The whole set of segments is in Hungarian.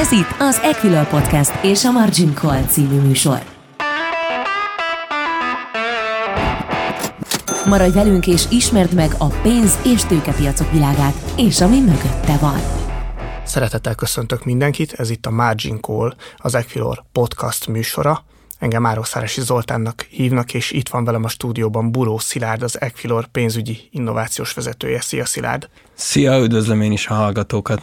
Ez itt az Equilor Podcast és a Margin Call című műsor. Maradj velünk és ismerd meg a pénz- és tőkepiacok világát, és ami mögötte van. Szeretettel köszöntök mindenkit, ez itt a Margin Call, az Equilor podcast műsora. Engem Ároszáresi Zoltánnak hívnak, és itt van velem a stúdióban Buró Szilárd, az Equilor pénzügyi innovációs vezetője. Szia Szilárd! Szia, üdvözlöm én is a hallgatókat!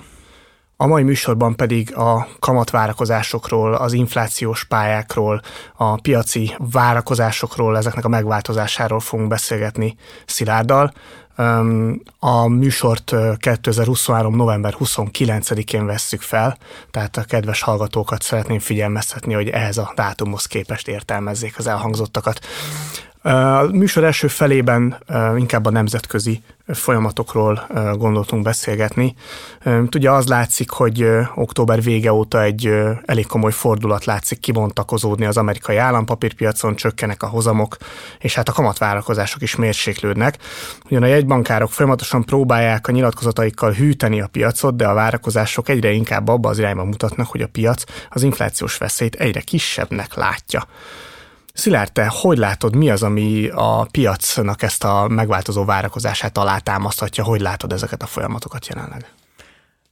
A mai műsorban pedig a kamatvárakozásokról, az inflációs pályákról, a piaci várakozásokról, ezeknek a megváltozásáról fogunk beszélgetni Szilárddal. A műsort 2023. november 29-én vesszük fel, tehát a kedves hallgatókat szeretném figyelmeztetni, hogy ehhez a dátumhoz képest értelmezzék az elhangzottakat. A műsor első felében inkább a nemzetközi folyamatokról gondoltunk beszélgetni. Ugye az látszik, hogy október vége óta egy elég komoly fordulat látszik kibontakozódni az amerikai állampapírpiacon, csökkenek a hozamok, és hát a kamatvárakozások is mérséklődnek. Ugyan a jegybankárok folyamatosan próbálják a nyilatkozataikkal hűteni a piacot, de a várakozások egyre inkább abba az irányba mutatnak, hogy a piac az inflációs veszélyt egyre kisebbnek látja. Szilárd, te hogy látod, mi az, ami a piacnak ezt a megváltozó várakozását alátámaszthatja, hogy látod ezeket a folyamatokat jelenleg?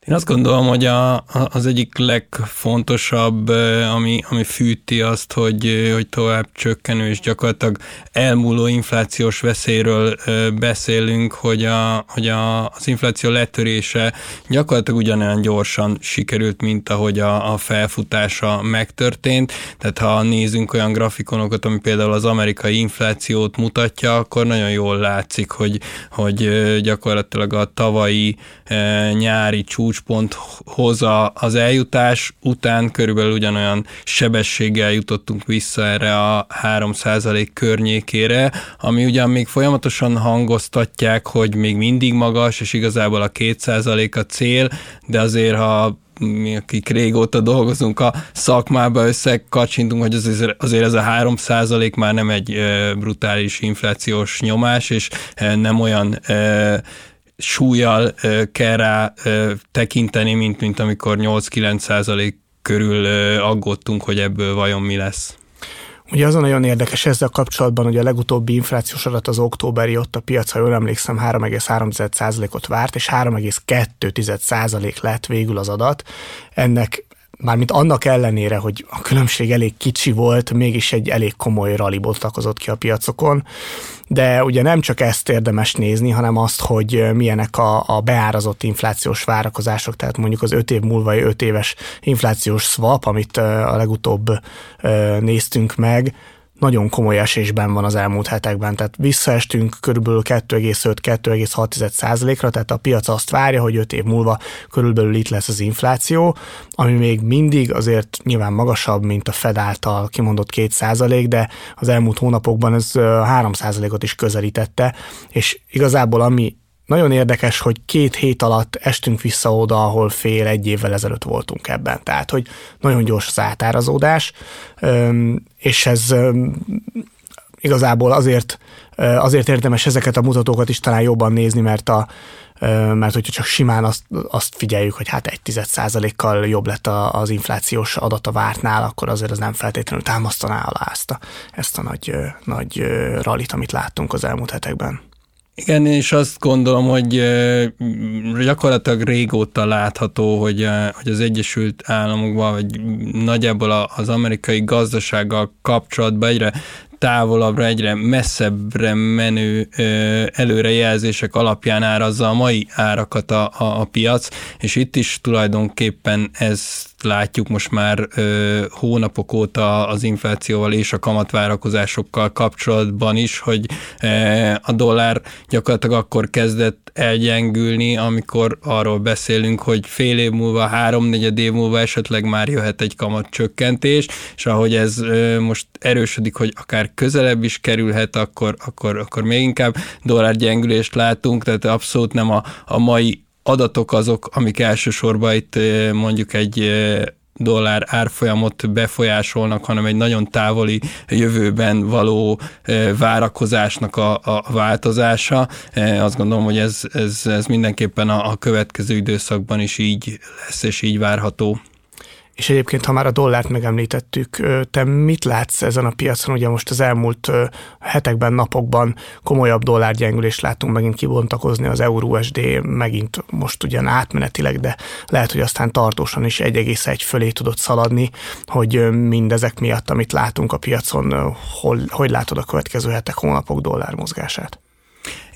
Én azt gondolom, hogy a, az egyik legfontosabb, ami, ami fűti azt, hogy, hogy tovább csökkenő és gyakorlatilag elmúló inflációs veszélyről beszélünk, hogy, a, hogy a, az infláció letörése gyakorlatilag ugyanolyan gyorsan sikerült, mint ahogy a, a felfutása megtörtént. Tehát ha nézünk olyan grafikonokat, ami például az amerikai inflációt mutatja, akkor nagyon jól látszik, hogy, hogy gyakorlatilag a tavalyi nyári csúcs csúcsponthoz az eljutás után körülbelül ugyanolyan sebességgel jutottunk vissza erre a 3% környékére, ami ugyan még folyamatosan hangoztatják, hogy még mindig magas, és igazából a 2% a cél, de azért ha mi, akik régóta dolgozunk a szakmába, összekacsintunk, hogy azért, azért ez a 3 már nem egy brutális inflációs nyomás, és nem olyan súlyjal kell rá tekinteni, mint, mint amikor 8-9 százalék körül aggódtunk, hogy ebből vajon mi lesz. Ugye az a nagyon érdekes ezzel kapcsolatban, hogy a legutóbbi inflációs adat az októberi, ott a piac, ha jól emlékszem, 3,3%-ot várt, és 3,2% lett végül az adat. Ennek mármint annak ellenére, hogy a különbség elég kicsi volt, mégis egy elég komoly rally bontakozott ki a piacokon, de ugye nem csak ezt érdemes nézni, hanem azt, hogy milyenek a, a beárazott inflációs várakozások, tehát mondjuk az 5 év múlva 5 éves inflációs swap, amit a legutóbb néztünk meg, nagyon komoly esésben van az elmúlt hetekben, tehát visszaestünk körülbelül 2,5-2,6 százalékra, tehát a piac azt várja, hogy 5 év múlva körülbelül itt lesz az infláció, ami még mindig azért nyilván magasabb, mint a Fed által kimondott 2 százalék, de az elmúlt hónapokban ez 3 százalékot is közelítette, és igazából ami nagyon érdekes, hogy két hét alatt estünk vissza oda, ahol fél egy évvel ezelőtt voltunk ebben. Tehát, hogy nagyon gyors az átárazódás, és ez igazából azért, azért érdemes ezeket a mutatókat is talán jobban nézni, mert a, mert hogyha csak simán azt, azt figyeljük, hogy hát egy tized százalékkal jobb lett az inflációs adat a vártnál, akkor azért az nem feltétlenül támasztaná alá ezt a, ezt a nagy, nagy rallit, amit láttunk az elmúlt hetekben. Igen, és azt gondolom, hogy gyakorlatilag régóta látható, hogy, hogy az Egyesült Államokban, vagy nagyjából az amerikai gazdasággal kapcsolatban egyre távolabbra, egyre messzebbre menő előrejelzések alapján árazza a mai árakat a, a, a piac, és itt is tulajdonképpen ez látjuk most már ö, hónapok óta az inflációval és a kamatvárakozásokkal kapcsolatban is, hogy ö, a dollár gyakorlatilag akkor kezdett elgyengülni, amikor arról beszélünk, hogy fél év múlva, háromnegyed év múlva esetleg már jöhet egy kamatcsökkentés, és ahogy ez most erősödik, hogy akár közelebb is kerülhet, akkor, akkor, akkor még inkább dollárgyengülést látunk, tehát abszolút nem a, a mai adatok azok, amik elsősorban itt mondjuk egy dollár árfolyamot befolyásolnak, hanem egy nagyon távoli jövőben való várakozásnak a, a változása. Azt gondolom, hogy ez, ez, ez mindenképpen a, a következő időszakban is így lesz, és így várható. És egyébként, ha már a dollárt megemlítettük, te mit látsz ezen a piacon? Ugye most az elmúlt hetekben, napokban komolyabb dollárgyengülést látunk megint kibontakozni, az euró-USD megint most ugyan átmenetileg, de lehet, hogy aztán tartósan is 1,1 fölé tudott szaladni, hogy mindezek miatt, amit látunk a piacon, hol, hogy látod a következő hetek, hónapok dollár mozgását?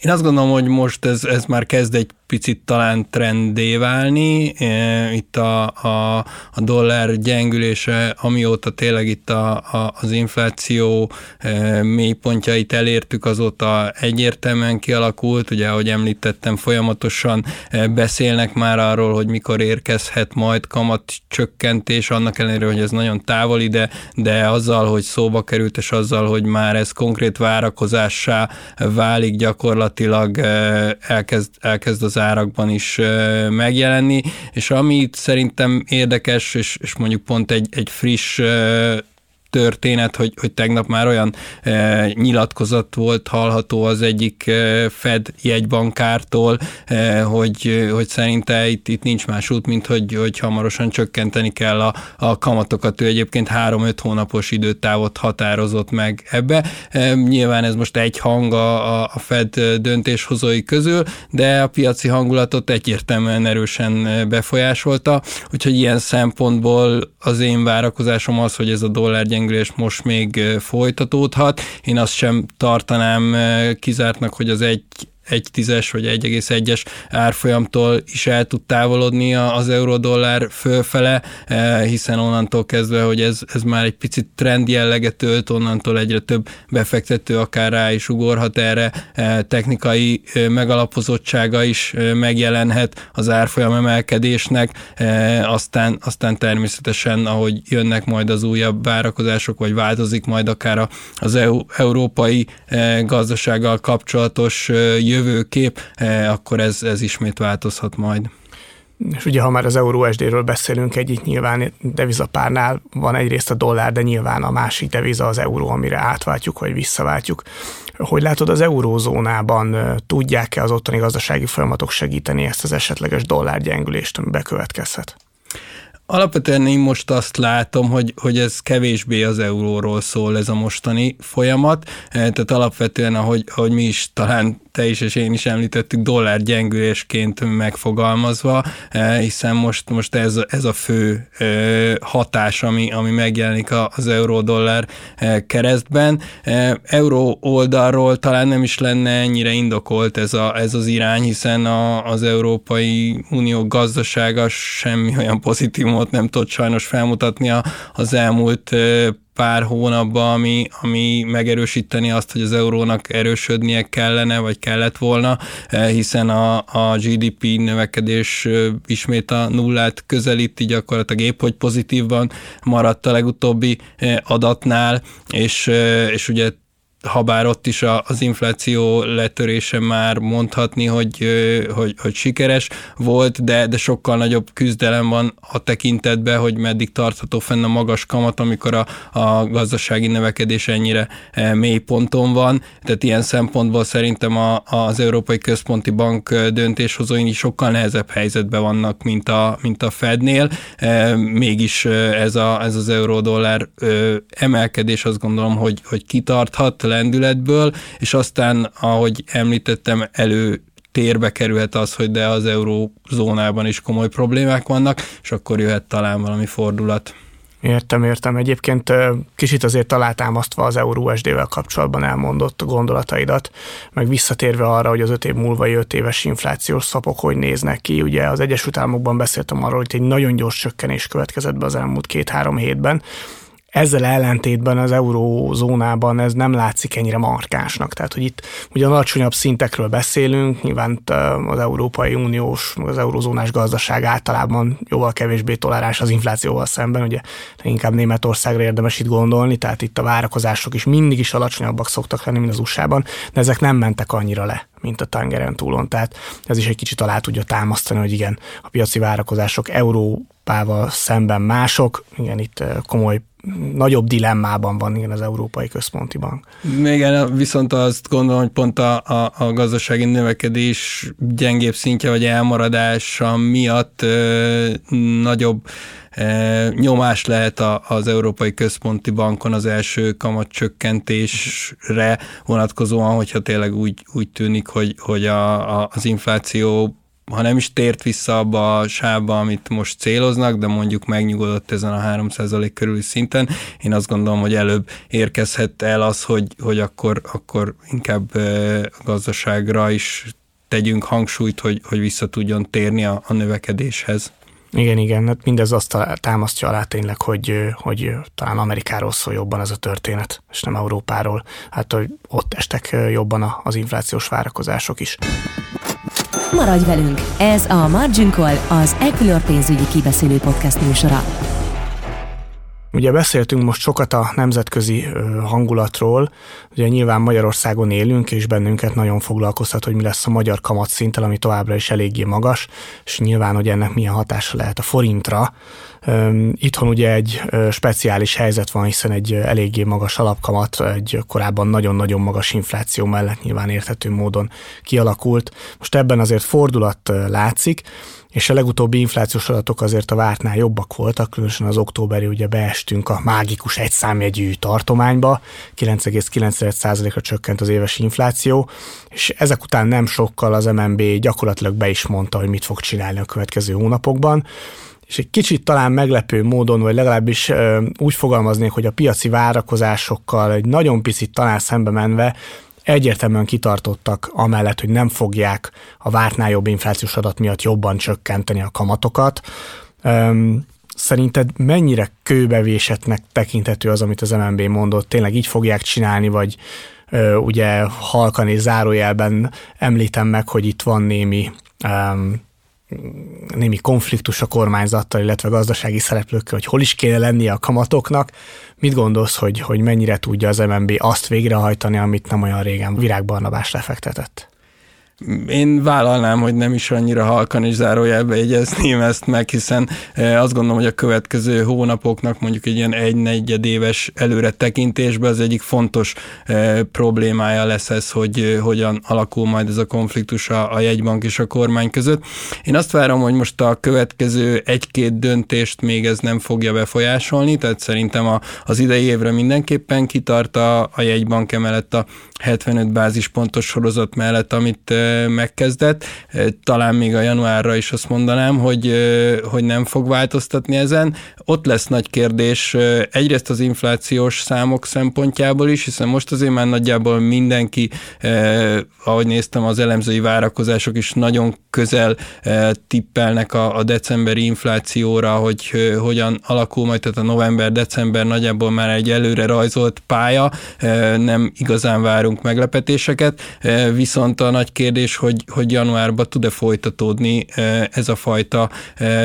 Én azt gondolom, hogy most ez, ez már kezd egy picit talán trendé válni. E, itt a, a, a dollár gyengülése, amióta tényleg itt a, a, az infláció e, mélypontjait elértük, azóta egyértelműen kialakult. Ugye, ahogy említettem, folyamatosan e, beszélnek már arról, hogy mikor érkezhet majd kamat csökkentés, annak ellenére, hogy ez nagyon távoli, de, de azzal, hogy szóba került, és azzal, hogy már ez konkrét várakozássá válik gyakorlatilag elkezd, elkezd az árakban is megjelenni, és amit szerintem érdekes, és, és mondjuk pont egy, egy friss történet, hogy, hogy tegnap már olyan e, nyilatkozat volt hallható az egyik e, Fed jegybankártól, e, hogy, hogy szerinte itt, itt nincs más út, mint hogy, hogy hamarosan csökkenteni kell a, a kamatokat. Ő egyébként három-öt hónapos időtávot határozott meg ebbe. E, nyilván ez most egy hang a, a Fed döntéshozói közül, de a piaci hangulatot egyértelműen erősen befolyásolta, úgyhogy ilyen szempontból az én várakozásom az, hogy ez a dollár gyengülés most még folytatódhat. Én azt sem tartanám kizártnak, hogy az egy egy tízes vagy 1,1-es árfolyamtól is el tud távolodni az euró-dollár fölfele, eh, hiszen onnantól kezdve, hogy ez, ez már egy picit trend jelleget ölt, onnantól egyre több befektető akár rá is ugorhat erre, eh, technikai eh, megalapozottsága is megjelenhet az árfolyam emelkedésnek, aztán, aztán természetesen, ahogy jönnek majd az újabb várakozások, vagy változik majd akár az EU, európai gazdasággal kapcsolatos jövő jövőkép, eh, akkor ez, ez ismét változhat majd. És ugye, ha már az euró SD-ről beszélünk, egyik nyilván devizapárnál van egyrészt a dollár, de nyilván a másik deviza az euró, amire átváltjuk, vagy visszaváltjuk. Hogy látod, az eurózónában eh, tudják-e az ottani gazdasági folyamatok segíteni ezt az esetleges dollárgyengülést, ami bekövetkezhet? Alapvetően én most azt látom, hogy, hogy ez kevésbé az euróról szól ez a mostani folyamat, eh, tehát alapvetően, ahogy, ahogy mi is talán te is és én is említettük, dollár gyengülésként megfogalmazva, eh, hiszen most, most ez, ez a fő eh, hatás, ami, ami megjelenik az euró-dollár keresztben. Euró oldalról talán nem is lenne ennyire indokolt ez, a, ez az irány, hiszen a, az Európai Unió gazdasága semmi olyan pozitívum számot nem tudott sajnos felmutatni az elmúlt pár hónapban, ami, ami megerősíteni azt, hogy az eurónak erősödnie kellene, vagy kellett volna, hiszen a, a GDP növekedés ismét a nullát közelíti, gyakorlatilag épp hogy pozitívban maradt a legutóbbi adatnál, és, és ugye habár ott is az infláció letörése már mondhatni, hogy, hogy, hogy sikeres volt, de, de sokkal nagyobb küzdelem van a tekintetben, hogy meddig tartható fenn a magas kamat, amikor a, a gazdasági növekedés ennyire mély ponton van. Tehát ilyen szempontból szerintem a, az Európai Központi Bank döntéshozói sokkal nehezebb helyzetben vannak, mint a, mint a Fednél. Mégis ez, a, ez az euró-dollár emelkedés azt gondolom, hogy, hogy kitarthat, lendületből, és aztán, ahogy említettem, elő térbe kerülhet az, hogy de az eurózónában is komoly problémák vannak, és akkor jöhet talán valami fordulat. Értem, értem. Egyébként kicsit azért alátámasztva az euró SD-vel kapcsolatban elmondott gondolataidat, meg visszatérve arra, hogy az öt év múlva öt éves inflációs szapok hogy néznek ki. Ugye az Egyesült Államokban beszéltem arról, hogy egy nagyon gyors csökkenés következett be az elmúlt két-három hétben, ezzel ellentétben az eurózónában ez nem látszik ennyire markánsnak. Tehát, hogy itt ugyan alacsonyabb szintekről beszélünk, nyilván az Európai Uniós, az eurózónás gazdaság általában jóval kevésbé toleráns az inflációval szemben, ugye inkább Németországra érdemes itt gondolni, tehát itt a várakozások is mindig is alacsonyabbak szoktak lenni, mint az USA-ban, de ezek nem mentek annyira le mint a tengeren túlon. Tehát ez is egy kicsit alá tudja támasztani, hogy igen, a piaci várakozások euró Európával szemben mások. Igen, itt komoly nagyobb dilemmában van igen az Európai Központi Bank. Igen, viszont azt gondolom, hogy pont a, a, a gazdasági növekedés gyengébb szintje vagy elmaradása miatt ö, nagyobb nyomás lehet az Európai Központi Bankon az első kamatcsökkentésre vonatkozóan, hogyha tényleg úgy, úgy tűnik, hogy, hogy a, a, az infláció ha nem is tért vissza abba a sávba, amit most céloznak, de mondjuk megnyugodott ezen a 3% körüli szinten, én azt gondolom, hogy előbb érkezhet el az, hogy, hogy akkor, akkor inkább a gazdaságra is tegyünk hangsúlyt, hogy, hogy vissza tudjon térni a, a növekedéshez. Igen, igen, hát mindez azt támasztja alá tényleg, hogy, hogy talán Amerikáról szól jobban ez a történet, és nem Európáról. Hát, hogy ott estek jobban az inflációs várakozások is. Maradj velünk! Ez a Margin Call, az Equilor pénzügyi kibeszélő podcast műsora. Ugye beszéltünk most sokat a nemzetközi hangulatról, ugye nyilván Magyarországon élünk, és bennünket nagyon foglalkoztat, hogy mi lesz a magyar kamatszinttel, ami továbbra is eléggé magas, és nyilván, hogy ennek milyen hatása lehet a forintra. Itthon ugye egy speciális helyzet van, hiszen egy eléggé magas alapkamat, egy korábban nagyon-nagyon magas infláció mellett nyilván érthető módon kialakult. Most ebben azért fordulat látszik, és a legutóbbi inflációs adatok azért a vártnál jobbak voltak, különösen az októberi ugye beestünk a mágikus egyszámjegyű tartományba, 9,9%-ra csökkent az éves infláció, és ezek után nem sokkal az MNB gyakorlatilag be is mondta, hogy mit fog csinálni a következő hónapokban, és egy kicsit talán meglepő módon, vagy legalábbis ö, úgy fogalmaznék, hogy a piaci várakozásokkal egy nagyon picit talán szembe menve egyértelműen kitartottak amellett, hogy nem fogják a vártnál jobb inflációs adat miatt jobban csökkenteni a kamatokat. Um, Szerinted mennyire kőbevésetnek tekinthető az, amit az MNB mondott? Tényleg így fogják csinálni, vagy ö, ugye halkan és zárójelben említem meg, hogy itt van némi um, némi konfliktus a kormányzattal, illetve gazdasági szereplőkkel, hogy hol is kéne lennie a kamatoknak. Mit gondolsz, hogy, hogy mennyire tudja az MNB azt végrehajtani, amit nem olyan régen Virágbarnabás lefektetett? Én vállalnám, hogy nem is annyira halkan és zárójelbe jegyezném ezt meg, hiszen e, azt gondolom, hogy a következő hónapoknak mondjuk egy ilyen egy éves előre tekintésben az egyik fontos e, problémája lesz ez, hogy e, hogyan alakul majd ez a konfliktus a, a jegybank és a kormány között. Én azt várom, hogy most a következő egy-két döntést még ez nem fogja befolyásolni, tehát szerintem a, az idei évre mindenképpen kitart a, a jegybank emellett a 75 bázispontos sorozat mellett, amit megkezdett. Talán még a januárra is azt mondanám, hogy, hogy nem fog változtatni ezen. Ott lesz nagy kérdés egyrészt az inflációs számok szempontjából is, hiszen most azért már nagyjából mindenki, ahogy néztem, az elemzői várakozások is nagyon közel tippelnek a, decemberi inflációra, hogy hogyan alakul majd, tehát a november-december nagyjából már egy előre rajzolt pálya, nem igazán várunk meglepetéseket, viszont a nagy kérdés kérdés, hogy, hogy januárban tud-e folytatódni ez a fajta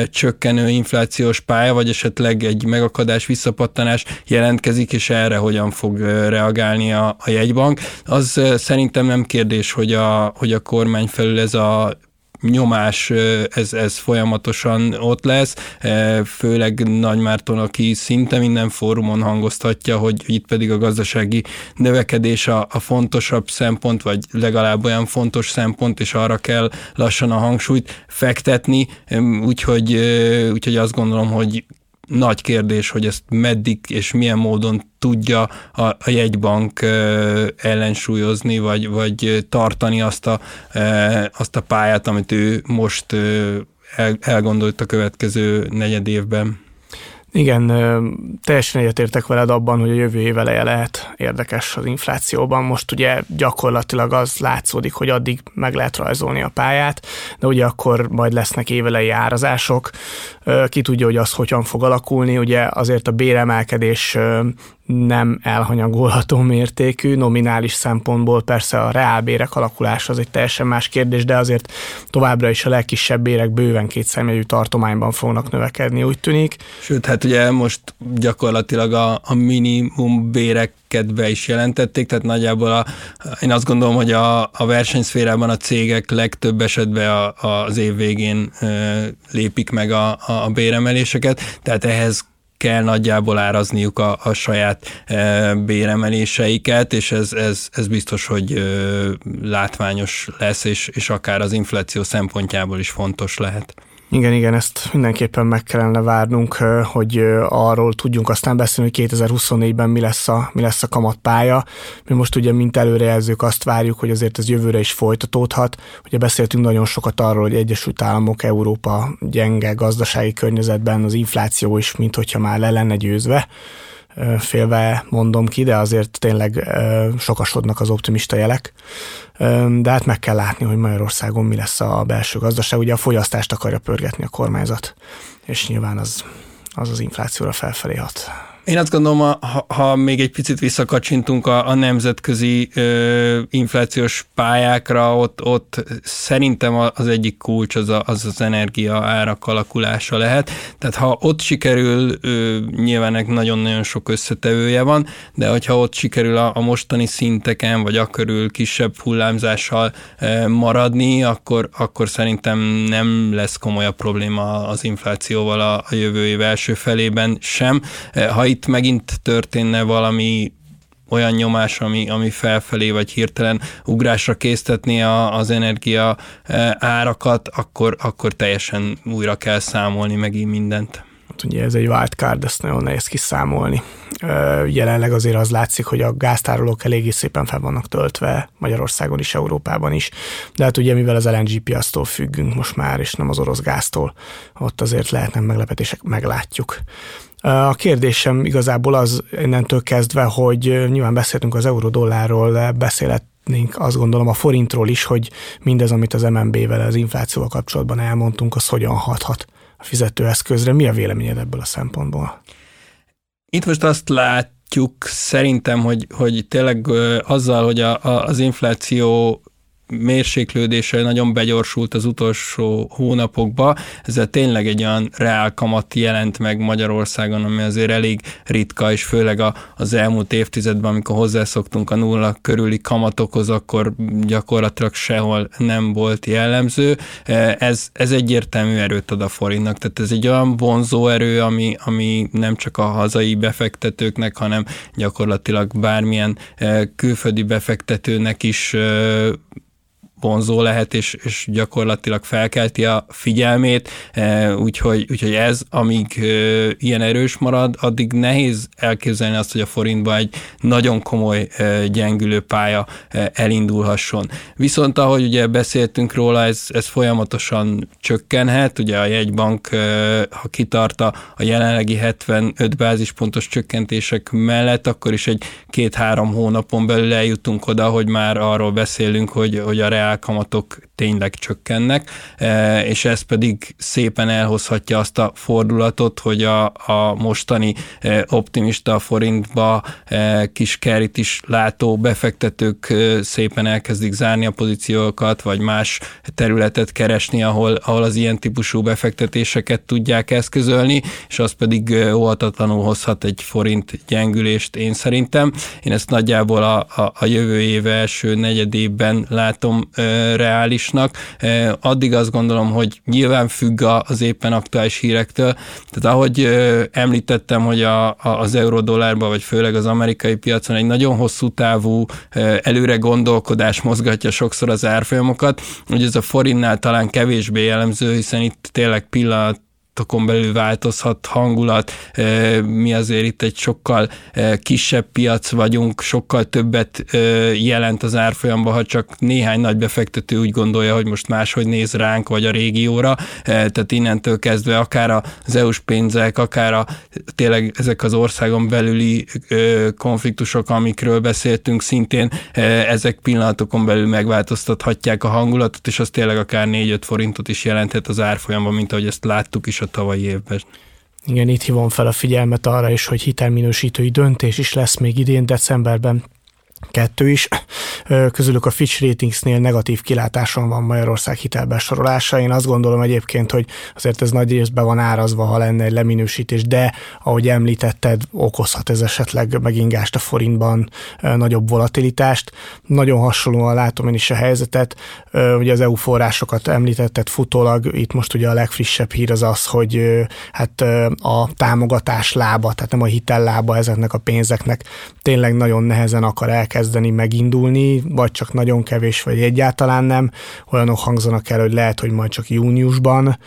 csökkenő inflációs pálya, vagy esetleg egy megakadás, visszapattanás jelentkezik, és erre hogyan fog reagálni a, a jegybank. Az szerintem nem kérdés, hogy a, hogy a kormány felül ez a nyomás, ez, ez folyamatosan ott lesz, főleg Nagy Márton, aki szinte minden fórumon hangoztatja, hogy itt pedig a gazdasági növekedés a, a fontosabb szempont, vagy legalább olyan fontos szempont, és arra kell lassan a hangsúlyt fektetni, úgyhogy, úgyhogy azt gondolom, hogy nagy kérdés, hogy ezt meddig és milyen módon tudja a, a jegybank ellensúlyozni, vagy, vagy tartani azt a, azt a pályát, amit ő most el, elgondolt a következő negyed évben. Igen, teljesen egyetértek veled abban, hogy a jövő év eleje lehet érdekes az inflációban. Most ugye gyakorlatilag az látszódik, hogy addig meg lehet rajzolni a pályát, de ugye akkor majd lesznek évelei árazások. Ki tudja, hogy az hogyan fog alakulni. Ugye azért a béremelkedés nem elhanyagolható mértékű, nominális szempontból persze a reálbérek alakulása az egy teljesen más kérdés, de azért továbbra is a legkisebb bérek bőven két személyű tartományban fognak növekedni, úgy tűnik. Sőt, hát ugye most gyakorlatilag a, a minimum béreket be is jelentették, tehát nagyjából a, én azt gondolom, hogy a, a versenyszférában a cégek legtöbb esetben a, az év végén lépik meg a, a béremeléseket, tehát ehhez kell nagyjából árazniuk a, a saját e, béremeléseiket, és ez, ez, ez biztos, hogy látványos lesz, és, és akár az infláció szempontjából is fontos lehet. Igen, igen, ezt mindenképpen meg kellene várnunk, hogy arról tudjunk aztán beszélni, hogy 2024-ben mi lesz a, mi lesz a kamatpálya. Mi most ugye, mint előrejelzők azt várjuk, hogy azért ez jövőre is folytatódhat. Ugye beszéltünk nagyon sokat arról, hogy Egyesült Államok, Európa gyenge gazdasági környezetben az infláció is, mint hogyha már le lenne győzve félve mondom ki, de azért tényleg sokasodnak az optimista jelek. De hát meg kell látni, hogy Magyarországon mi lesz a belső gazdaság. Ugye a fogyasztást akarja pörgetni a kormányzat, és nyilván az az, az inflációra felfelé hat. Én azt gondolom, ha, ha még egy picit visszakacsintunk a, a nemzetközi ö, inflációs pályákra, ott, ott szerintem az egyik kulcs az a, az, az energia árak alakulása lehet. Tehát ha ott sikerül, ö, nyilván nagyon-nagyon sok összetevője van, de hogyha ott sikerül a, a mostani szinteken, vagy akkörül kisebb hullámzással ö, maradni, akkor, akkor szerintem nem lesz komolyabb probléma az inflációval a, a jövő év első felében sem. Ha itt megint történne valami olyan nyomás, ami, ami felfelé vagy hirtelen ugrásra késztetni a, az energia e, árakat, akkor, akkor teljesen újra kell számolni megint mindent. Hát ugye ez egy wildcard, ezt nagyon nehéz kiszámolni. Jelenleg azért az látszik, hogy a gáztárolók eléggé szépen fel vannak töltve Magyarországon is, Európában is, de hát ugye mivel az LNG piasztól függünk most már, és nem az orosz gáztól, ott azért lehetnek meglepetések, meglátjuk. A kérdésem igazából az innentől kezdve, hogy nyilván beszéltünk az euró-dollárról, beszélhetnénk azt gondolom a forintról is, hogy mindez, amit az MNB-vel, az inflációval kapcsolatban elmondtunk, az hogyan hathat a fizetőeszközre. Mi a véleményed ebből a szempontból? Itt most azt látjuk szerintem, hogy, hogy tényleg azzal, hogy a, a, az infláció mérséklődése nagyon begyorsult az utolsó hónapokban, ezzel tényleg egy olyan reál kamat jelent meg Magyarországon, ami azért elég ritka, és főleg a, az elmúlt évtizedben, amikor hozzászoktunk a nulla körüli kamatokhoz, akkor gyakorlatilag sehol nem volt jellemző. Ez, ez egyértelmű erőt ad a forintnak, tehát ez egy olyan vonzó erő, ami, ami nem csak a hazai befektetőknek, hanem gyakorlatilag bármilyen eh, külföldi befektetőnek is eh, vonzó lehet, és, és gyakorlatilag felkelti a figyelmét, e, úgyhogy, úgyhogy ez, amíg e, ilyen erős marad, addig nehéz elképzelni azt, hogy a forintba egy nagyon komoly e, gyengülő pálya elindulhasson. Viszont ahogy ugye beszéltünk róla, ez, ez folyamatosan csökkenhet, ugye a jegybank, ha kitart a jelenlegi 75 bázispontos csökkentések mellett, akkor is egy két-három hónapon belül eljutunk oda, hogy már arról beszélünk, hogy, hogy a reál reálkamatok tényleg csökkennek, e, és ez pedig szépen elhozhatja azt a fordulatot, hogy a, a mostani e, optimista forintba e, kis kerit is látó befektetők szépen elkezdik zárni a pozíciókat, vagy más területet keresni, ahol, ahol az ilyen típusú befektetéseket tudják eszközölni, és az pedig óhatatlanul hozhat egy forint gyengülést én szerintem. Én ezt nagyjából a, a, a jövő év első negyedében látom reálisnak. Addig azt gondolom, hogy nyilván függ az éppen aktuális hírektől. Tehát ahogy említettem, hogy a, az euró-dollárban, vagy főleg az amerikai piacon egy nagyon hosszú távú előre gondolkodás mozgatja sokszor az árfolyamokat, hogy ez a forintnál talán kevésbé jellemző, hiszen itt tényleg pillanat pillanatokon belül változhat hangulat, mi azért itt egy sokkal kisebb piac vagyunk, sokkal többet jelent az árfolyamba, ha csak néhány nagy befektető úgy gondolja, hogy most máshogy néz ránk, vagy a régióra, tehát innentől kezdve akár az EU-s pénzek, akár a, tényleg ezek az országon belüli konfliktusok, amikről beszéltünk, szintén ezek pillanatokon belül megváltoztathatják a hangulatot, és az tényleg akár 4-5 forintot is jelenthet az árfolyamban, mint ahogy ezt láttuk is a tavalyi évben. Igen, itt hívom fel a figyelmet arra is, hogy hitelminősítői döntés is lesz még idén decemberben kettő is. Közülük a Fitch Ratingsnél negatív kilátáson van Magyarország hitelbesorolása. Én azt gondolom egyébként, hogy azért ez nagy részben van árazva, ha lenne egy leminősítés, de ahogy említetted, okozhat ez esetleg megingást a forintban, nagyobb volatilitást. Nagyon hasonlóan látom én is a helyzetet. Ugye az EU forrásokat említetted futólag, itt most ugye a legfrissebb hír az az, hogy hát a támogatás lába, tehát nem a hitel lába ezeknek a pénzeknek tényleg nagyon nehezen akar elkezdeni megindulni, vagy csak nagyon kevés, vagy egyáltalán nem. Olyanok hangzanak el, hogy lehet, hogy majd csak júniusban.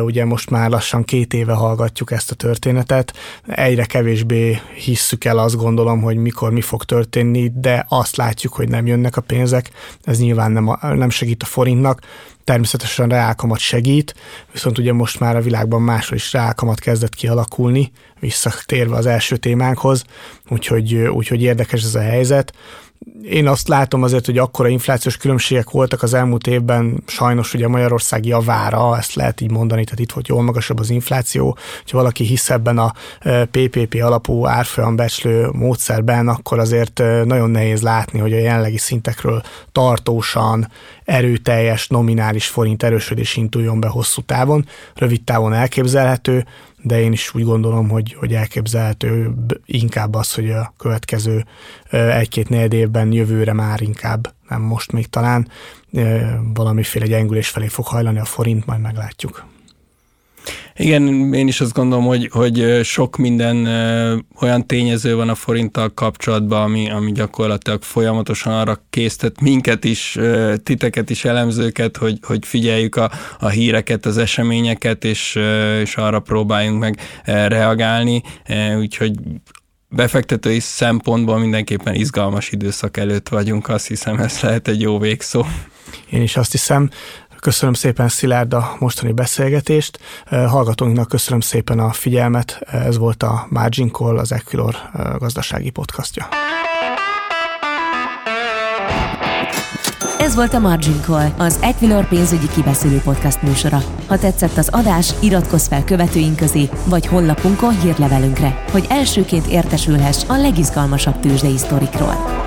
Ugye most már lassan két éve hallgatjuk ezt a történetet. Egyre kevésbé hisszük el azt gondolom, hogy mikor mi fog történni, de azt látjuk, hogy nem jönnek a pénzek. Ez nyilván nem, a, nem segít a forintnak természetesen reálkamat segít, viszont ugye most már a világban máshol is reálkamat kezdett kialakulni, visszatérve az első témánkhoz, úgyhogy, úgyhogy érdekes ez a helyzet én azt látom azért, hogy akkora inflációs különbségek voltak az elmúlt évben, sajnos ugye Magyarország javára, ezt lehet így mondani, tehát itt volt jól magasabb az infláció, hogyha valaki hisz ebben a PPP alapú árfolyambecslő módszerben, akkor azért nagyon nehéz látni, hogy a jelenlegi szintekről tartósan, erőteljes, nominális forint erősödés induljon be hosszú távon. Rövid távon elképzelhető, de én is úgy gondolom, hogy, hogy elképzelhető inkább az, hogy a következő egy-két négy évben jövőre már inkább, nem most még talán, valamiféle gyengülés felé fog hajlani a forint, majd meglátjuk. Igen, én is azt gondolom, hogy, hogy sok minden olyan tényező van a forinttal kapcsolatban, ami, ami gyakorlatilag folyamatosan arra késztet minket is, titeket is, elemzőket, hogy, hogy figyeljük a, a híreket, az eseményeket, és, és arra próbáljunk meg reagálni. Úgyhogy befektetői szempontból mindenképpen izgalmas időszak előtt vagyunk, azt hiszem ez lehet egy jó végszó. Én is azt hiszem. Köszönöm szépen Szilárd a mostani beszélgetést. Hallgatóinknak köszönöm szépen a figyelmet. Ez volt a Margin Call, az Equilor gazdasági podcastja. Ez volt a Margin Call, az Equilor pénzügyi kibeszélő podcast műsora. Ha tetszett az adás, iratkozz fel követőink közé, vagy honlapunkon hírlevelünkre, hogy elsőként értesülhess a legizgalmasabb tőzsdei sztorikról.